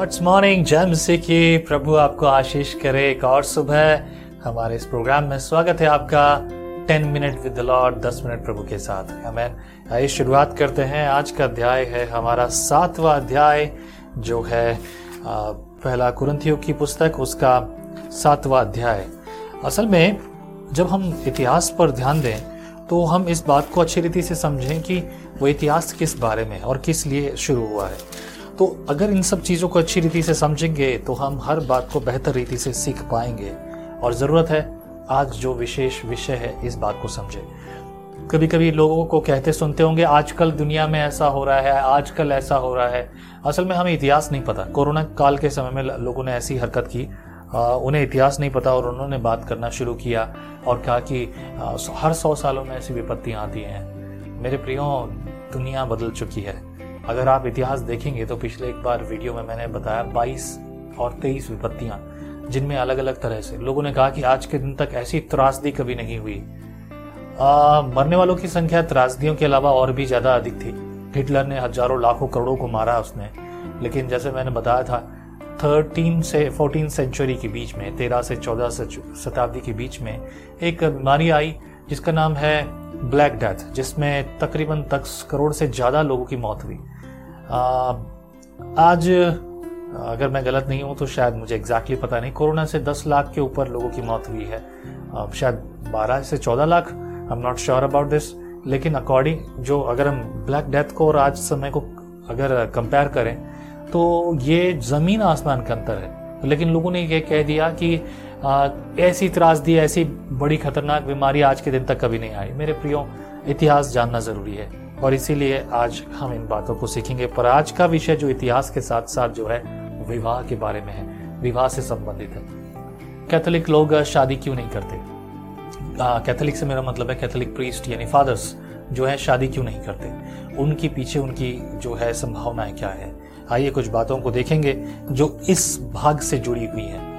Goods morning जय से की। प्रभु आपको आशीष करे। एक और सुबह हमारे इस प्रोग्राम में स्वागत है आपका। 10 minute with the Lord 10 minute प्रभु के साथ। हमें आइए शुरुआत करते हैं। आज का अध्याय है हमारा सातवां अध्याय, जो है पहला कुरंथियों की पुस्तक, उसका सातवां अध्याय। असल में, जब हम इतिहास पर ध्यान दें तो हम इस बात को अच्छी रीति से समझें कि वो इतिहास किस बारे में और किस लिए शुरू हुआ है। तो अगर इन सब चीज़ों को अच्छी रीति से समझेंगे तो हम हर बात को बेहतर रीति से सीख पाएँगे। और ज़रूरत है, आज जो विशेष विषय है, इस बात को समझे। कभी कभी लोगों को कहते सुनते होंगे, आजकल दुनिया में ऐसा हो रहा है, आजकल ऐसा हो रहा है। असल में हमें इतिहास नहीं पता। कोरोना काल के समय में लोगों ने ऐसी हरकत की। उन्हें इतिहास नहीं पता और उन्होंने बात करना शुरू किया और कहा कि हर सौ सालों में ऐसी विपत्तियाँ आती हैं। मेरे प्रियो, दुनिया बदल चुकी है। अगर आप इतिहास देखेंगे तो पिछले एक बार वीडियो में मैंने बताया 22 और 23 विपत्तियाँ जिनमें अलग अलग तरह से। लोगों ने कहा कि आज के दिन तक ऐसी त्रासदी कभी नहीं हुई। आ, मरने वालों की संख्या त्रासदियों के अलावा और भी ज़्यादा अधिक थी। हिटलर ने हज़ारों लाखों करोड़ों को मारा उसने। लेकिन जैसे मैंने बताया था थर्टीन से फोर्टीन सेंचुरी के बीच में तेरह से चौदह शताब्दी के बीच में एक बीमारी आई जिसका नाम है ब्लैक डेथ जिसमें तकरीबन दस करोड़ से ज़्यादा लोगों की मौत हुई। आज, अगर मैं गलत नहीं हूँ तो शायद मुझे एग्जैक्टली पता नहीं। कोरोना से 10 लाख के ऊपर लोगों की मौत हुई है। शायद 12 से 14 lakh. I am not sure about this लेकिन अकॉर्डिंग जो अगर हम ब्लैक डेथ को और आज समय को अगर कंपेयर करें तो ये ज़मीन आसमान का अंतर है। लेकिन लोगों ने ये कह दिया कि ऐसी त्रासदी, ऐसी बड़ी खतरनाक बीमारी आज के दिन तक कभी नहीं आई। मेरे प्रियो, इतिहास जानना ज़रूरी है और इसीलिए आज हम इन बातों को सीखेंगे। पर आज का विषय जो इतिहास के साथ साथ जो है, विवाह के बारे में है। विवाह से संबंधित है। कैथोलिक लोग शादी क्यों नहीं करते? कैथोलिक से मेरा मतलब है कैथोलिक प्रीस्ट यानी फादर्स जो है, शादी क्यों नहीं करते? उनके पीछे उनकी जो है, संभावनाएँ क्या है? आइए कुछ बातों को देखेंगे जो इस भाग से जुड़ी हुई है।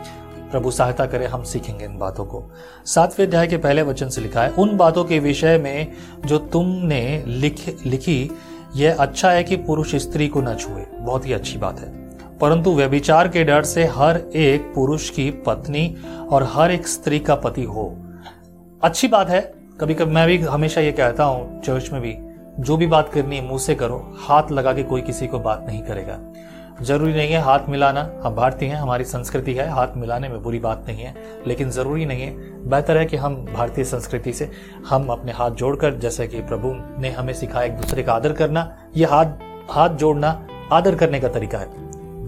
प्रभु सहायता करे, हम सीखेंगे इन बातों को। सातवें अध्याय के पहले वचन से लिखा है, उन बातों के विषय में जो तुमने लिख, लिखी, यह अच्छा है कि पुरुष स्त्री को न छुए। बहुत ही अच्छी बात है। परंतु व्यभिचार के डर से हर एक पुरुष की पत्नी और हर एक स्त्री का पति हो। अच्छी बात है कभी कभी मैं भी हमेशा ये कहता हूँ, चर्च में भी, जो भी बात करनी है, मुँह से करो, हाथ लगा के कोई किसी को बात नहीं करेगा। ज़रूरी नहीं है हाथ मिलाना। हम भारतीय हैं, हमारी संस्कृति है, हाथ मिलाने में बुरी बात नहीं है, लेकिन ज़रूरी नहीं है। बेहतर है कि हम भारतीय संस्कृति से हम अपने हाथ जोड़कर, जैसे कि प्रभु ने हमें सिखाया एक दूसरे का आदर करना, ये हाथ हाथ जोड़ना आदर करने का तरीका है।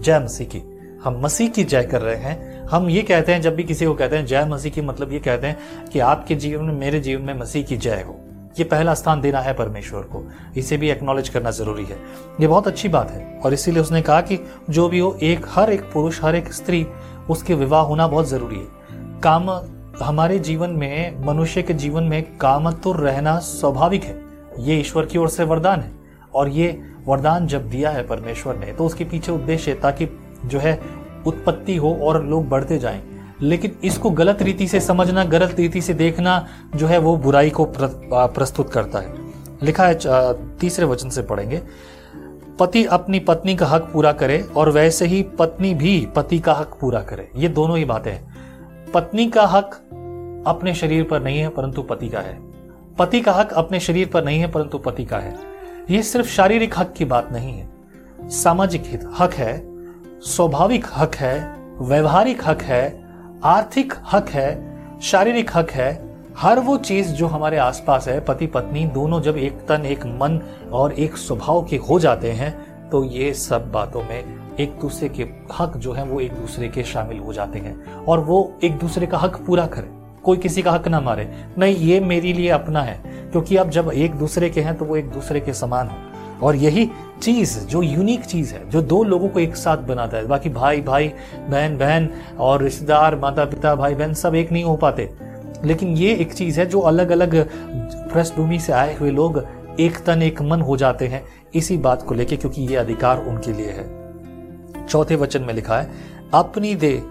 जय मसीह की। हम मसीह की जय कर रहे हैं। हम ये कहते हैं, जब भी किसी को कहते हैं जय मसीह की मतलब ये कहते हैं कि आपके जीवन में, मेरे जीवन में मसीह की जय हो। ये पहला स्थान देना है परमेश्वर को। इसे भी एक्नॉलेज करना ज़रूरी है। ये बहुत अच्छी बात है। और इसीलिए उसने कहा कि जो भी हो, एक, हर एक पुरुष, हर एक स्त्री, उसके विवाह होना बहुत ज़रूरी है। काम हमारे जीवन में, मनुष्य के जीवन में कामतुर रहना स्वाभाविक है। ये ईश्वर की ओर से वरदान है। और ये वरदान जब दिया है परमेश्वर ने तो उसके पीछे उद्देश्य ताकि जो है, उत्पत्ति हो और लोग बढ़ते जाएँ। लेकिन इसको गलत रीति से समझना, गलत रीति से देखना जो है वो बुराई को प्रस्तुत करता है। लिखा है तीसरे वचन से पढ़ेंगे। पति अपनी पत्नी का हक पूरा करे और वैसे ही पत्नी भी पति का हक पूरा करे। ये दोनों ही बातें हैं। पत्नी का हक अपने शरीर पर नहीं है, परंतु पति का है। पति का हक अपने शरीर पर नहीं है, परंतु पति का है। ये सिर्फ़ शारीरिक हक की बात नहीं है। सामाजिक हक है, स्वाभाविक हक है, व्यवहारिक हक है आर्थिक हक है, शारीरिक हक है, हर वो चीज़ जो हमारे आसपास है, पति पत्नी दोनों जब एक तन, एक मन और एक स्वभाव के हो जाते हैं तो ये सब बातों में एक दूसरे के हक जो है वो एक दूसरे के शामिल हो जाते हैं। और वो एक दूसरे का हक पूरा करे। कोई किसी का हक ना मारे। नहीं, ये मेरे लिए अपना है, क्योंकि अब जब एक दूसरे के हैं तो वो एक दूसरे के समान है। और यही चीज़ जो यूनिक चीज़ है, जो दो लोगों को एक साथ बनाता है। बाकी भाई भाई, बहन बहन और रिश्तेदार माता पिता भाई, बहन, सब एक नहीं हो पाते। लेकिन ये एक चीज़ है जो अलग अलग पृष्ठभूमि से आए हुए लोग एक तन, एक मन हो जाते हैं इसी बात को लेके, क्योंकि ये अधिकार उनके लिए है। चौथे वचन में लिखा है, अपनी दे,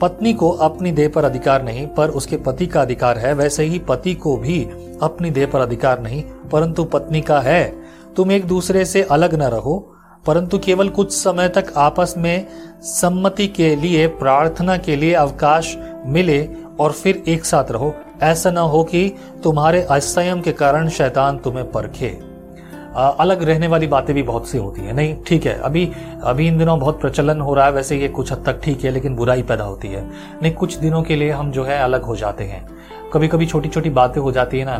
पत्नी को अपनी देह पर अधिकार नहीं, पर उसके पति का अधिकार है। वैसे ही पति को भी अपनी देह पर अधिकार नहीं, परंतु पत्नी का है। तुम एक दूसरे से अलग न रहो, परंतु केवल कुछ समय तक आपस में सम्मति के लिए, प्रार्थना के लिए अवकाश मिले और फिर एक साथ रहो। ऐसा ना हो कि तुम्हारे असंयम के कारण शैतान तुम्हें परखे। अलग रहने वाली बातें भी बहुत सी होती है। नहीं, ठीक है, अभी अभी इन दिनों बहुत प्रचलन हो रहा है, वैसे ये कुछ हद तक ठीक है, लेकिन बुराई पैदा होती है। नहीं, कुछ दिनों के लिए हम जो है अलग हो जाते हैं। कभी कभी छोटी छोटी बातें हो जाती है ना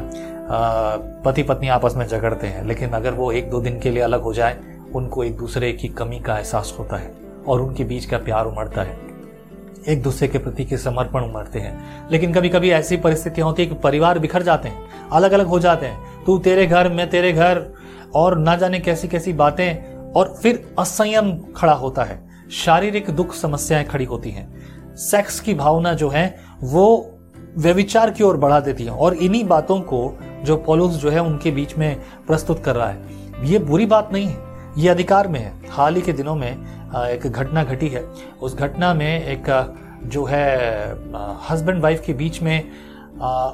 पति पत्नी आपस में झगड़ते हैं, लेकिन अगर वो एक दो दिन के लिए अलग हो जाए, उनको एक दूसरे की कमी का एहसास होता है और उनके बीच का प्यार उमड़ता है। एक दूसरे के प्रति के समर्पण उमड़ते हैं। लेकिन कभी कभी ऐसी परिस्थितियाँ होती है कि परिवार बिखर जाते हैं अलग अलग हो जाते हैं। तू तेरे घर, मैं तेरे घर, और ना जाने कैसी कैसी बातें, और फिर असंयम खड़ा होता है। शारीरिक दुख समस्याएँ खड़ी होती हैं। सेक्स की भावना जो है, वो व्यविचार की ओर बढ़ा देती है और इन्हीं बातों को जो पोलूस जो है उनके बीच में प्रस्तुत कर रहा है। ये बुरी बात नहीं है, ये अधिकार में है। हाल ही के दिनों में एक घटना घटी है। उस घटना में एक जो है हस्बैंड वाइफ के बीच में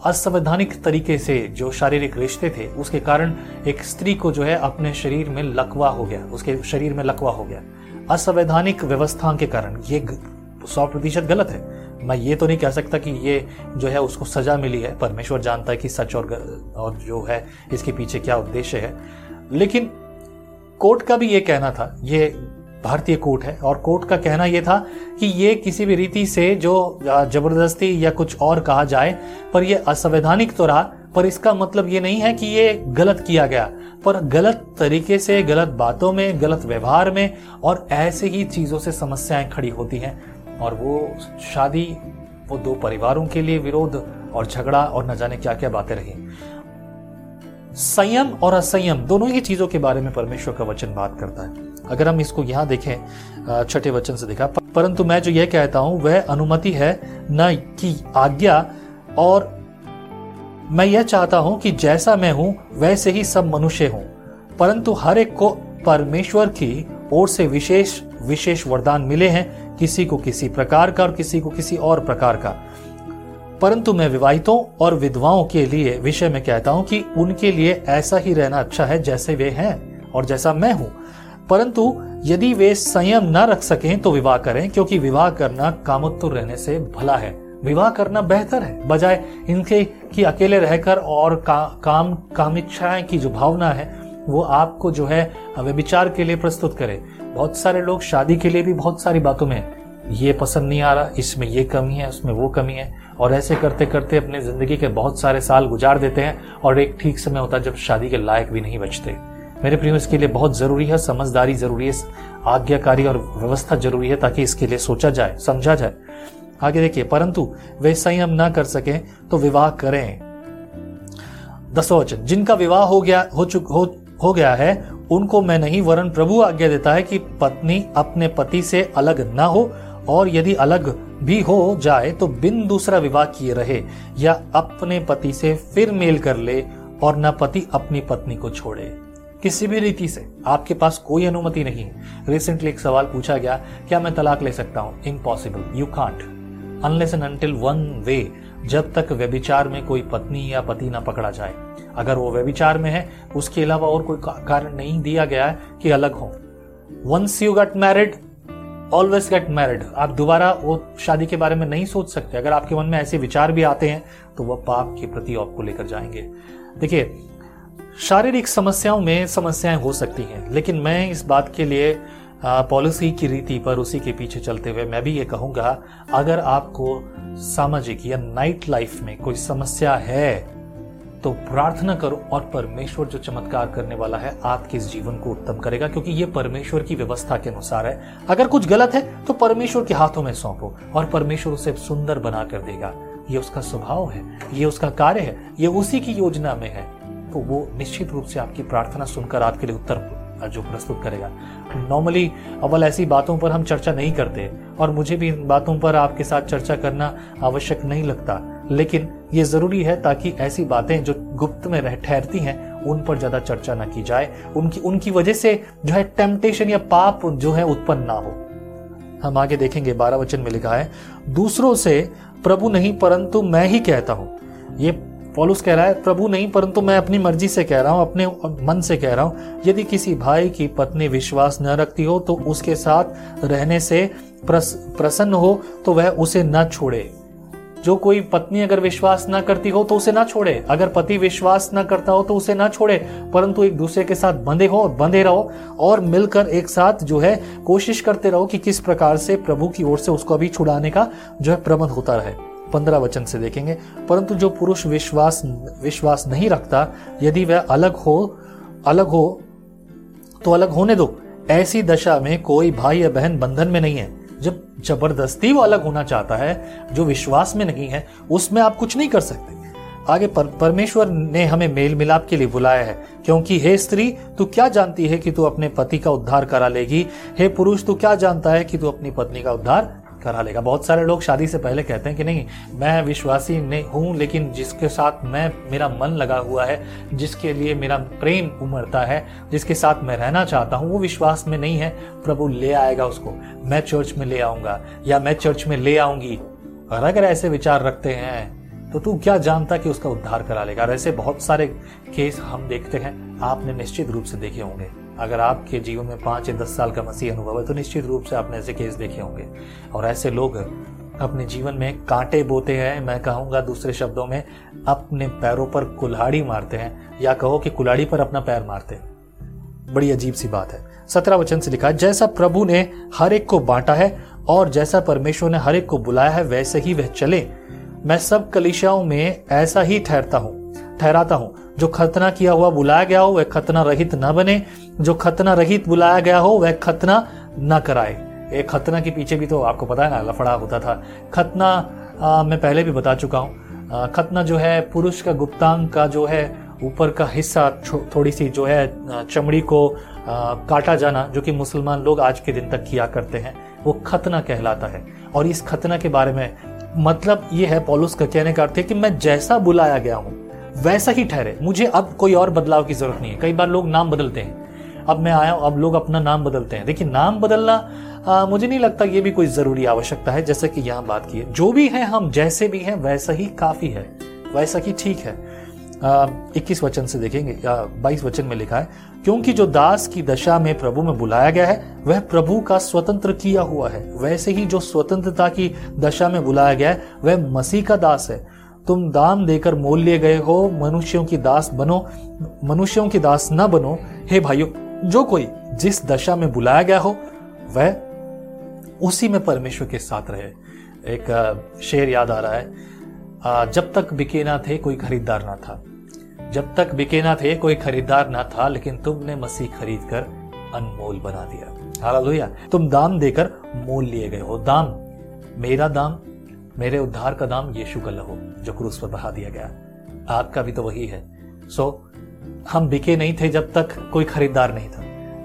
असंवैधानिक तरीके से जो शारीरिक रिश्ते थे, उसके कारण एक स्त्री को जो है अपने शरीर में लकवा हो गया। उसके शरीर में लकवा हो गया। असंवैधानिक व्यवस्था के कारण। ये सौ प्रतिशत गलत है। मैं ये तो नहीं कह सकता कि ये जो है उसको सजा मिली है। परमेश्वर जानता है कि सच और और जो है इसके पीछे क्या उद्देश्य है। लेकिन कोर्ट का भी ये कहना था, ये भारतीय कोर्ट है, और कोर्ट का कहना यह था कि ये किसी भी रीति से जो ज़बरदस्ती या कुछ और कहा जाए, पर यह असंवैधानिक तो रहा, पर इसका मतलब ये नहीं है कि ये गलत किया गया। पर गलत तरीके से, गलत बातों में, गलत व्यवहार में और ऐसे ही चीज़ों से समस्याएँ खड़ी होती हैं। और वो शादी वो दो परिवारों के लिए विरोध और झगड़ा और न जाने क्या क्या बातें रही। संयम और असंयम दोनों ही चीज़ों के बारे में परमेश्वर का वचन बात करता है। अगर हम इसको यहाँ देखें छठे वचन से देखा परंतु मैं जो यह कहता हूँ, वह अनुमति है न कि आज्ञा और मैं यह चाहता हूँ कि जैसा मैं हूँ, वैसे ही सब मनुष्य हूँ। परंतु हर एक को परमेश्वर की ओर से विशेष विशेष वरदान मिले हैं किसी को किसी प्रकार का और किसी को किसी और प्रकार का। परंतु मैं विवाहितों और विधवाओं के लिए विषय में कहता हूँ कि उनके लिए ऐसा ही रहना अच्छा है जैसे वे हैं और जैसा मैं हूँ। परंतु यदि वे संयम न रख सकें तो विवाह करें क्योंकि विवाह करना कामोत्तुर रहने से भला है। विवाह करना बेहतर है। बजाय इनके कि अकेले रहकर और का, काम कामिच्छाएँ की जो भावना है वो आपको जो है विचार के लिए प्रस्तुत करे। बहुत सारे लोग शादी के लिए भी बहुत सारी बातों में ये पसंद नहीं आ रहा, इसमें ये कमी है, उसमें वो कमी है। और ऐसे करते करते अपने ज़िंदगी के बहुत सारे साल गुजार देते हैं और एक ठीक समय होता है जब शादी के लायक भी नहीं बचते। मेरे प्रियो, इसके लिए बहुत ज़रूरी है, समझदारी ज़रूरी है, आज्ञाकारी और व्यवस्था ज़रूरी है ताकि इसके लिए सोचा जाए, समझा जाए। आगे देखिए, परंतु वे संयम ना कर सके तो विवाह करें। दसो वचन, जिनका विवाह हो गया, हो चुक, हो हो गया है, उनको मैं नहीं, वरन प्रभु आज्ञा देता है कि पत्नी अपने पति से अलग ना हो, और यदि अलग भी हो जाए तो बिन दूसरा विवाह किए रहे, या अपने पति से फिर मेल कर ले, और न पति अपनी पत्नी को छोड़े। किसी भी रीति से, आपके पास कोई अनुमति नहीं। रिसेंटली एक सवाल पूछा गया, क्या मैं तलाक ले सकता हूँ? Impossible you can't unless and until one way जब तक व्यभिचार में कोई पत्नी या पति ना पकड़ा जाए। अगर वो व्यविचार में है, उसके अलावा और कोई कारण नहीं दिया गया है कि अलग हो। Once you get married always get married आप दोबारा वो शादी के बारे में नहीं सोच सकते। अगर आपके मन में ऐसे विचार भी आते हैं तो वह पाप के प्रति आपको लेकर जाएँगे। देखिए, शारीरिक समस्याओं में समस्याएँ हो सकती हैं, लेकिन मैं इस बात के लिए पॉलिसी की रीति पर, उसी के पीछे चलते हुए मैं भी ये कहूँगा, अगर आपको सामाजिक या नाइट लाइफ में कोई समस्या है तो प्रार्थना करो और परमेश्वर जो चमत्कार करने वाला है आपके इस जीवन को उत्तम करेगा, क्योंकि ये परमेश्वर की व्यवस्था के अनुसार है। अगर कुछ गलत है तो परमेश्वर के हाथों में सौंपो और परमेश्वर उसे सुंदर बना कर देगा। ये उसका स्वभाव है, ये उसका कार्य है, ये उसी की योजना में है। तो वो निश्चित रूप से आपकी प्रार्थना सुनकर आपके लिए उत्तर जो प्रस्तुत करेगा। नॉर्मली अवल ऐसी बातों पर हम चर्चा नहीं करते और मुझे भी इन बातों पर आपके साथ चर्चा करना आवश्यक नहीं लगता। लेकिन ये ज़रूरी है ताकि ऐसी बातें जो गुप्त में रह ठहरती हैं उन पर ज़्यादा चर्चा ना की जाए। उनकी उनकी वजह से जो है टेम्पटेशन या पाप जो है उत्पन्न ना हो। हम आगे देखेंगे बारह वचन में लिखा है दूसरों से प्रभु नहीं परंतु मैं ही कहता हूँ। ये पॉलुस कह रहा है प्रभु नहीं परंतु मैं अपनी मर्ज़ी से कह रहा हूँ अपने मन से कह रहा हूँ। यदि किसी भाई की पत्नी विश्वास न रखती हो तो उसके साथ रहने से प्रस, प्रसन्न हो तो वह उसे न छोड़े। जो कोई पत्नी अगर विश्वास ना करती हो तो उसे ना छोड़े। अगर पति विश्वास ना करता हो तो उसे ना छोड़े। परंतु एक दूसरे के साथ बंधे हो, बंधे रहो और मिलकर एक साथ जो है कोशिश करते रहो कि किस प्रकार से प्रभु की ओर से उसको अभी छुड़ाने का जो है प्रबंध होता रहे। पंद्रह वचन से देखेंगे। परंतु जो पुरुष विश्वास विश्वास नहीं रखता, यदि वह अलग हो अलग हो तो अलग होने दो। ऐसी दशा में कोई भाई या बहन बंधन में नहीं है। जब ज़बरदस्ती वो अलग होना चाहता है जो विश्वास में नहीं है उसमें आप कुछ नहीं कर सकते। आगे पर, परमेश्वर ने हमें मेल मिलाप के लिए बुलाया है क्योंकि हे स्त्री तू क्या जानती है कि तू अपने पति का उद्धार करा लेगी? हे पुरुष तू क्या जानता है कि तू अपनी पत्नी का उद्धार करा लेगा। बहुत सारे लोग शादी से पहले कहते हैं कि नहीं, मैं विश्वासी नहीं हूँ, लेकिन जिसके साथ मैं, मेरा मन लगा हुआ है, जिसके लिए मेरा प्रेम उमड़ता है, जिसके साथ मैं रहना चाहता हूँ, वो विश्वास में नहीं है। प्रभु ले आएगा उसको। मैं चर्च में ले आऊँगा, या मैं चर्च में ले आऊँगी। और अगर ऐसे विचार रखते हैं तो तू क्या जानता कि उसका उद्धार करा लेगा? और ऐसे बहुत सारे केस हम देखते हैं, आपने निश्चित रूप से देखे होंगे। अगर आपके जीवन में पाँच या दस साल का मसीह अनुभव है तो निश्चित रूप से आपने ऐसे केस देखे होंगे। और ऐसे लोग अपने जीवन में कांटे बोते हैं, मैं कहूँगा दूसरे शब्दों में, अपने पैरों पर कुल्हाड़ी मारते हैं, या कहो कि कुल्हाड़ी पर अपना पैर मारते हैं। बड़ी अजीब सी बात है। सत्रह वचन से लिखा, जैसा प्रभु ने हर एक को बांटा है, और जैसा परमेश्वर ने हर एक को बुलाया है, वैसे ही वह चले। मैं सब कलिशाओं में ऐसा ही ठहरता हूँ, ठहराता हूँ। जो खतना किया हुआ बुलाया गया हो वह खतना रहित न बने। जो खतना रहित बुलाया गया हो वह खतना न कराए। एक खतना के पीछे भी तो आपको पता है ना लफड़ा होता था। खतना आ, मैं पहले भी बता चुका हूँ। खतना जो है पुरुष का गुप्तांग का जो है ऊपर का हिस्सा थोड़ी सी जो है चमड़ी को आ, काटा जाना जो कि मुसलमान लोग आज के दिन तक किया करते हैं वो खतना कहलाता है। और इस खतना के बारे में मतलब ये है पॉलुस का कहने का अर्थ है कि मैं जैसा बुलाया गया हूँ वैसा ही ठहरे। मुझे अब कोई और बदलाव की ज़रूरत नहीं है। कई बार लोग नाम बदलते हैं। अब मैं आया अब लोग अपना नाम बदलते हैं। देखिए नाम बदलना आ, मुझे नहीं लगता ये भी कोई ज़रूरी आवश्यकता है जैसे कि यहाँ बात की है। जो भी है हम जैसे भी हैं वैसा ही काफ़ी है। वैसा ही ठीक है। इक्कीस वचन से देखेंगे। बाईस वचन में लिखा है क्योंकि जो दास की दशा में प्रभु में बुलाया गया है वह प्रभु का स्वतंत्र किया हुआ है। वैसे ही जो स्वतंत्रता की दशा में बुलाया गया है वह मसीह का दास है। तुम दाम देकर मोल लिए गए हो, मनुष्यों की दास बनो, मनुष्यों की दास न बनो। हे भाइयों, जो कोई जिस दशा में बुलाया गया हो, वह उसी में परमेश्वर के साथ रहे। एक शेर याद आ रहा है। जब तक बिके ना थे, कोई खरीदार ना था। जब तक बिके ना थे, कोई खरीदार ना था, लेकिन तुमने मसीह खरीद कर अनमोल बना दिया। हालेलुया। तुम दाम देकर मोल लिए गए हो। दाम मेरा दाम मेरे उद्धार का दाम यीशु का लहू, जो क्रूस पर बहा दिया गया। आपका भी तो वही है। सो हम बिके नहीं थे जब तक कोई खरीदार नहीं था।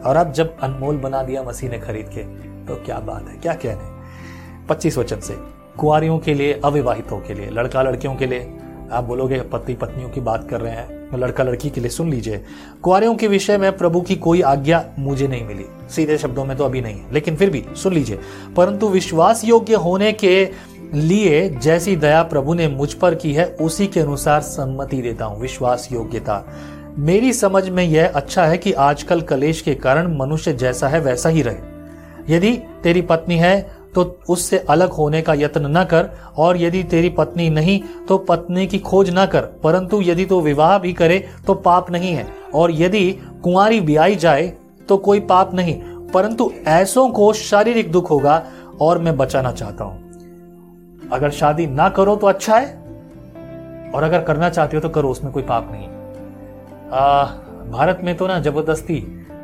और अब जब अनमोल बना दिया मसीह ने खरीद के तो क्या बात है, क्या कहने पच्चीस वचन से कुआरियों के लिए, अविवाहितों के लिए लड़का लड़कियों के लिए। आप बोलोगे, पति पत्नियों की बात कर रहे हैं लड़का लड़की के लिए सुन लीजिए। कुआरियों के विषय में प्रभु की कोई आज्ञा मुझे नहीं मिली। सीधे शब्दों में तो अभी नहीं लेकिन फिर भी सुन लीजिए। परंतु विश्वास योग्य होने के लिए जैसी दया प्रभु ने मुझ पर की है, उसी के अनुसार सम्मति देता हूँ, विश्वास योग्यता। मेरी समझ में यह अच्छा है कि आजकल कलेश के कारण मनुष्य जैसा है, वैसा ही रहे। यदि तेरी पत्नी है तो उससे अलग होने का यत्न न कर, और यदि तेरी पत्नी नहीं तो पत्नी की खोज न कर, परंतु यदि तो विवाह भी करे तो पाप नहीं है, और यदि कुंवारी ब्याई जाए तो कोई पाप नहीं, परंतु ऐसों को शारीरिक दुख होगा, और मैं बचाना चाहता हूँ। अगर शादी ना करो तो अच्छा है और अगर करना चाहते हो तो करो उसमें कोई पाप नहीं आ, भारत में तो ना ज़बरदस्ती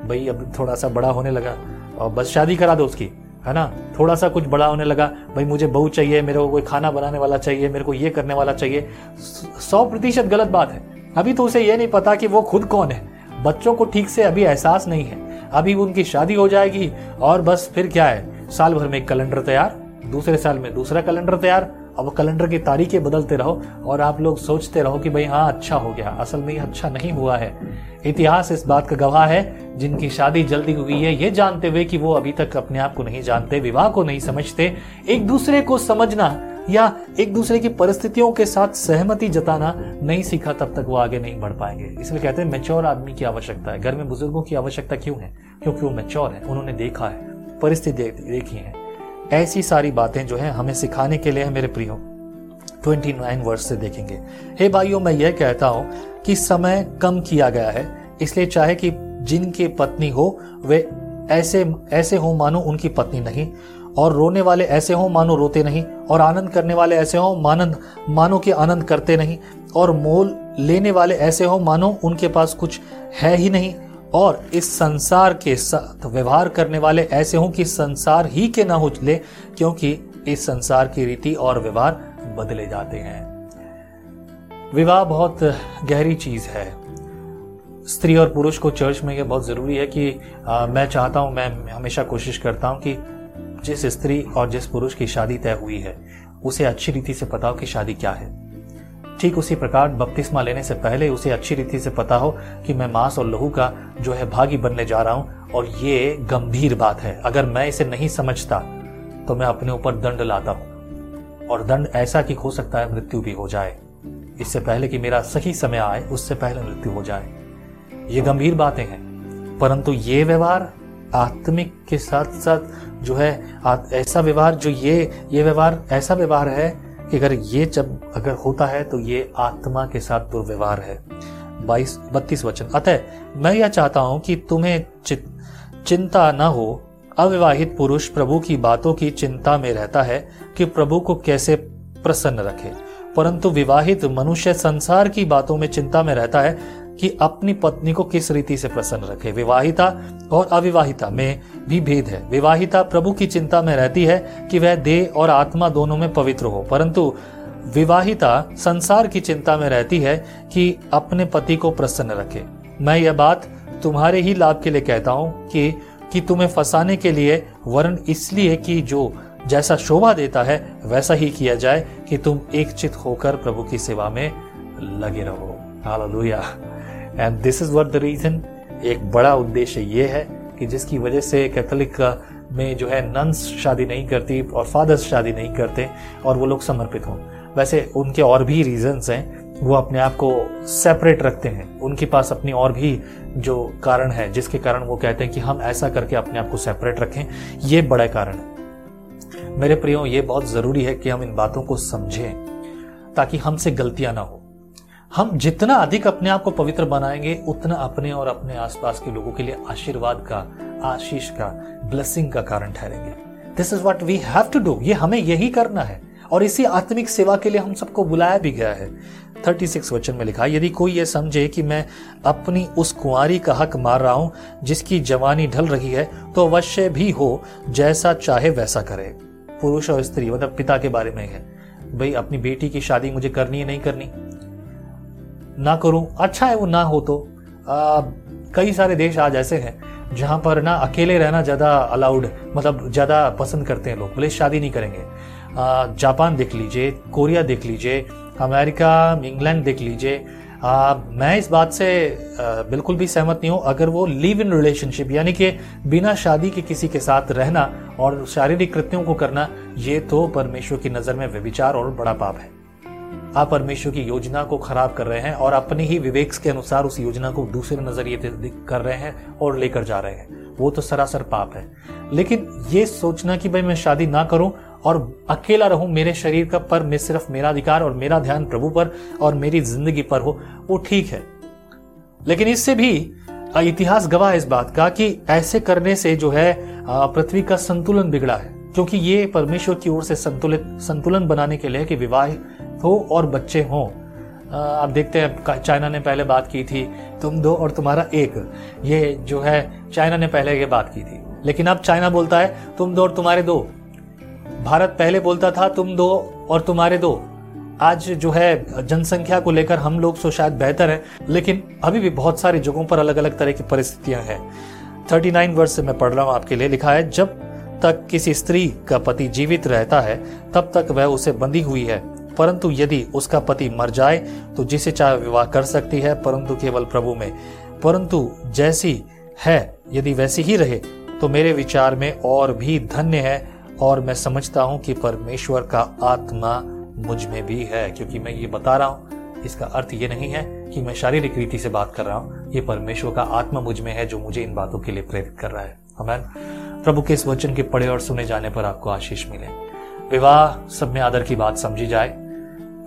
भाई अब थोड़ा सा बड़ा होने लगा और बस शादी करा दो उसकी है ना? थोड़ा सा कुछ बड़ा होने लगा भाई मुझे बहू चाहिए मेरे को कोई खाना बनाने वाला चाहिए मेरे को ये करने वाला चाहिए। सौ प्रतिशत गलत बात है। अभी तो उसे ये नहीं पता कि वो खुद कौन है। बच्चों को ठीक से अभी एहसास नहीं है। अभी उनकी शादी हो जाएगी और बस फिर क्या है? साल भर में एक कैलेंडर तैयार। दूसरे साल में दूसरा कैलेंडर तैयार, अब कैलेंडर की तारीखें बदलते रहो और आप लोग सोचते रहो कि भाई हाँ अच्छा हो गया, असल में अच्छा नहीं हुआ है। इतिहास इस बात का गवाह है, जिनकी शादी जल्दी हुई है, ये जानते हुए कि वो अभी तक अपने आप को नहीं जानते, विवाह को नहीं समझते। एक दूसरे को समझना या एक दूसरे की परिस्थितियों के साथ सहमति जताना नहीं सीखा, तब तक वो आगे नहीं बढ़ पाएँगे। इसलिए कहते हैं मेच्योर आदमी की आवश्यकता है। घर में बुज़ुर्गों की आवश्यकता क्यों है? क्योंकि वो मेच्योर है, उन्होंने देखा है परिस्थिति देखी है। ऐसी सारी बातें जो है हमें सिखाने के लिए है मेरे प्रियो। 29 वर्ष से देखेंगे। हे भाइयों, मैं यह कहता हूँ कि समय कम किया गया है, इसलिए चाहे कि जिनकी पत्नी हो, वे ऐसे ऐसे हो मानो उनकी पत्नी नहीं, और रोने वाले ऐसे हो मानो रोते नहीं, और आनंद करने वाले ऐसे हो मानंद, मानो कि आनंद करते नहीं, और मोल लेने वाले ऐसे हो मानो उनके पास कुछ है ही नहीं और इस संसार के साथ व्यवहार करने वाले ऐसे हों कि संसार ही के ना उछले क्योंकि इस संसार की रीति और व्यवहार बदले जाते हैं। विवाह बहुत गहरी चीज़ है। स्त्री और पुरुष को चर्च में यह बहुत ज़रूरी है कि आ, मैं चाहता हूँ मैं हमेशा कोशिश करता हूँ कि जिस स्त्री और जिस पुरुष की शादी तय हुई है उसे अच्छी रीति से पता हो कि शादी क्या है। ठीक उसी प्रकार बपतिस्मा लेने से पहले उसे अच्छी रीति से पता हो कि मैं मांस और लहू का जो है भागी बनने जा रहा हूँ, और ये गंभीर बात है। अगर मैं इसे नहीं समझता तो मैं अपने ऊपर दंड लाता हूँ। और दंड ऐसा कि हो सकता है मृत्यु भी हो जाए। इससे पहले कि मेरा सही समय आए, उससे पहले मृत्यु हो जाए। ये गंभीर बातें हैं। परंतु ये व्यवहार आत्मिक के साथ साथ जो है ऐसा व्यवहार जो ये ये व्यवहार ऐसा व्यवहार है कि अगर ये जब अगर होता है तो ये आत्मा के साथ दुर्व्यवहार है। बाईस, बत्तीस वचन। अतः मैं यह चाहता हूँ कि तुम्हें चिंता न हो। अविवाहित पुरुष प्रभु की बातों की चिंता में रहता है कि प्रभु को कैसे प्रसन्न रखे। परंतु विवाहित मनुष्य संसार की बातों में चिंता में रहता है कि अपनी पत्नी को किस रीति से प्रसन्न रखे? विवाहिता और अविवाहिता में भी भेद है। विवाहिता प्रभु की चिंता में रहती है कि वह देह और आत्मा दोनों में पवित्र हो। परंतु विवाहिता संसार की चिंता में रहती है कि अपने पति को प्रसन्न रखे। मैं यह बात तुम्हारे ही लाभ के लिए कहता हूँ कि कि तुम्हें फंसाने के लिए वर्ण इसलिए कि जो जैसा शोभा देता है, वैसा ही किया जाए कि तुम एक चित होकर प्रभु की सेवा में लगे रहो। Hallelujah. And this is what the reason एक बड़ा उद्देश्य ये है कि जिसकी वजह से कैथोलिक में जो है नन्स शादी नहीं करती और फादर्स शादी नहीं करते और वो लोग समर्पित हों। वैसे उनके और भी रीजंस हैं, वो अपने आप को सेपरेट रखते हैं। उनके पास अपनी और भी जो कारण है, जिसके कारण वो कहते हैं कि हम ऐसा करके अपने आप को सेपरेट रखें, ये बड़ा कारण है। मेरे प्रियो, ये बहुत ज़रूरी है कि हम इन बातों को समझें, ताकि हमसे गलतियाँ ना हो। हम जितना अधिक अपने आप को पवित्र बनाएँगे, उतना अपने और अपने आसपास के लोगों के लिए आशीर्वाद का, आशीष का ब्लेसिंग का कारण ठहरेंगे। This is what we have to do ये हमें यही करना है। और इसी आत्मिक सेवा के लिए हम सबको बुलाया भी गया है। 36 वचन में लिखा यदि कोई ये समझे कि मैं अपनी उस कुंवारी का हक मार रहा हूँ, जिसकी जवानी ढल रही है तो अवश्य भी हो, जैसा चाहे वैसा करे। पुरुष और स्त्री मतलब पिता के बारे में है। भाई, अपनी बेटी की शादी मुझे करनी है, नहीं करनी? ना करूँ अच्छा है वो ना हो तो आ, कई सारे देश आज ऐसे हैं जहाँ पर ना अकेले रहना ज़्यादा अलाउड मतलब ज़्यादा पसंद करते हैं लोग बोले शादी नहीं करेंगे। जापान देख लीजिए कोरिया देख लीजिए अमेरिका इंग्लैंड देख लीजिए। मैं इस बात से आ, बिल्कुल भी सहमत नहीं हूँ। अगर वो लिव इन रिलेशनशिप यानी कि बिना शादी के किसी के साथ रहना और शारीरिक कृत्यों को करना ये तो परमेश्वर की नज़र में व्यभिचार और बड़ा पाप है। आप परमेश्वर की योजना को खराब कर रहे हैं और अपने ही विवेक के अनुसार उस योजना को दूसरे नज़रिए कर रहे हैं और लेकर जा रहे हैं। वो तो सरासर पाप है। लेकिन ये सोचना कि भाई मैं शादी ना करूँ और अकेला रहूँ, मेरे शरीर का पर मैं सिर्फ़ मेरा अधिकार और मेरा ध्यान प्रभु पर और मेरी ज़िंदगी पर हो, वो ठीक है। लेकिन इससे भी इतिहास गवाह इस बात का कि ऐसे करने से जो है पृथ्वी का संतुलन बिगड़ा है। क्योंकि ये परमेश्वर की ओर से संतुलित संतुलन बनाने के लिए कि विवाह हो और बच्चे हों। आप देखते हैं चाइना ने पहले बात की थी, तुम दो और तुम्हारा एक। ये जो है, चाइना ने पहले ये बात की थी। लेकिन अब चाइना बोलता है, तुम दो और तुम्हारे दो। भारत पहले बोलता था, तुम दो और तुम्हारे दो। आज जो है, जनसंख्या को लेकर हम लोग तो शायद बेहतर है, लेकिन अभी भी बहुत सारी जगहों पर अलग अलग तरह की परिस्थितियाँ हैं। थर्टी नाइन वर्ष से मैं पढ़ रहा हूँ आपके लिए, लिखा है, जब तक किसी स्त्री का पति जीवित रहता है, तब तक वह उसे बंधी हुई है। परंतु यदि उसका पति मर जाए तो जिसे चाहे विवाह कर सकती है, परंतु केवल प्रभु में। परंतु जैसी है, यदि वैसी ही रहे तो मेरे विचार में और भी धन्य है, और मैं समझता हूँ कि परमेश्वर का आत्मा मुझमें भी है, क्योंकि मैं ये बता रहा हूँ। इसका अर्थ ये नहीं है कि मैं शारीरिक रीति से बात कर रहा हूँ। ये परमेश्वर का आत्मा मुझमें है, जो मुझे इन बातों के लिए प्रेरित कर रहा है। हमें प्रभु के इस वचन के पढ़े और सुने जाने पर आपको आशीष मिले। विवाह सब में आदर की बात समझी जाए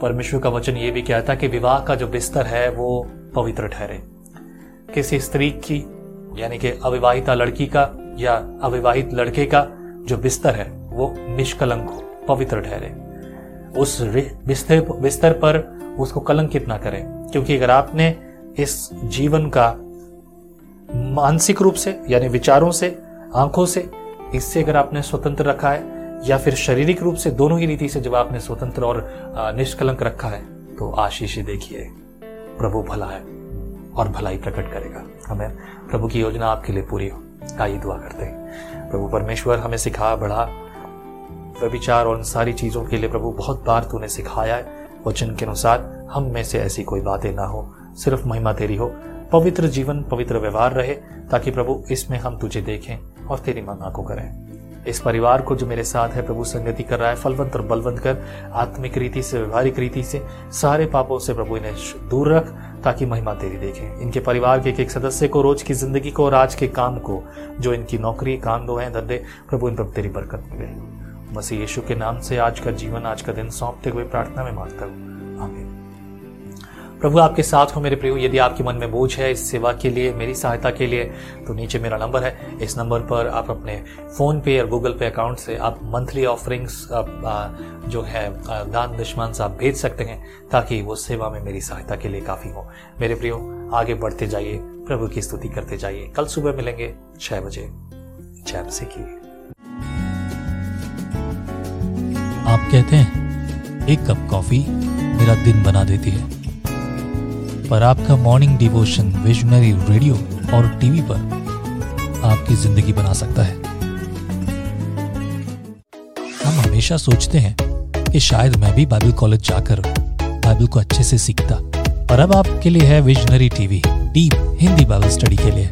परमेश्वर का वचन ये भी कहता है कि विवाह का जो बिस्तर है, वो पवित्र ठहरे। किसी स्त्री की, यानी कि अविवाहिता लड़की का या अविवाहित लड़के का जो बिस्तर है, वो निष्कलंक हो, पवित्र ठहरे। उस बिस्तर बिस्तर पर उसको कलंकित ना करें, क्योंकि अगर आपने इस जीवन का मानसिक रूप से, यानी विचारों से, आँखों से, इससे अगर आपने स्वतंत्र रखा है या फिर शारीरिक रूप से दोनों ही रीति से जब आपने स्वतंत्र और निष्कलंक रखा है तो आशीष देखिए, प्रभु भला है और भलाई प्रकट करेगा। हमें प्रभु की योजना आपके लिए पूरी हो। आइए दुआ करते हैं। प्रभु परमेश्वर, हमें सिखा बढ़ा। व्यविचार और उन सारी चीज़ों के लिए प्रभु बहुत बार तूने सिखाया है। वचन के अनुसार हम में से ऐसी कोई बातें ना हो। सिर्फ़ महिमा तेरी हो। पवित्र जीवन, पवित्र व्यवहार रहे, ताकि प्रभु इसमें हम तुझे देखें और तेरी महिमा को करें। इस परिवार को जो मेरे साथ है, प्रभु संगति कर रहा है, फलवंत और बलवंत कर, आत्मिक रीति से, व्यवहारिक रीति से, सारे पापों से प्रभु इन्हें दूर रख, ताकि महिमा तेरी देखें। इनके परिवार के एक एक सदस्य को, रोज की ज़िंदगी को और आज के काम को, जो इनकी नौकरी, काम दो है, धंधे, प्रभु इन पर तेरी बरकत मिले। मसीह यीशु के नाम से आज का जीवन, आज का दिन सौंपते हुए प्रार्थना में माँगता हूँ। आमीन। प्रभु, आपके साथ हो मेरे प्रियो। यदि आपके मन में बोझ है इस सेवा के लिए, मेरी सहायता के लिए तो नीचे मेरा नंबर है। इस नंबर पर आप अपने फ़ोन पे और गूगल पे अकाउंट से आप मंथली ऑफरिंग्स जो है दान दुश्मन आप भेज सकते हैं, ताकि वो सेवा में मेरी सहायता के लिए काफ़ी हो। मेरे प्रियो, आगे बढ़ते जाइए, प्रभु की स्तुति करते जाइए। कल सुबह मिलेंगे छह बजे। जय से की आप कहते हैं, एक कप कॉफ़ी मेरा दिन बना देती है। पर आपका मॉर्निंग डिवोशन विजनरी रेडियो और टीवी पर आपकी ज़िंदगी बना सकता है। हम हमेशा सोचते हैं कि शायद मैं भी बाइबल कॉलेज जाकर बाइबल को अच्छे से सीखता। पर अब आपके लिए है visionary TV deep Hindi Bible study के लिए।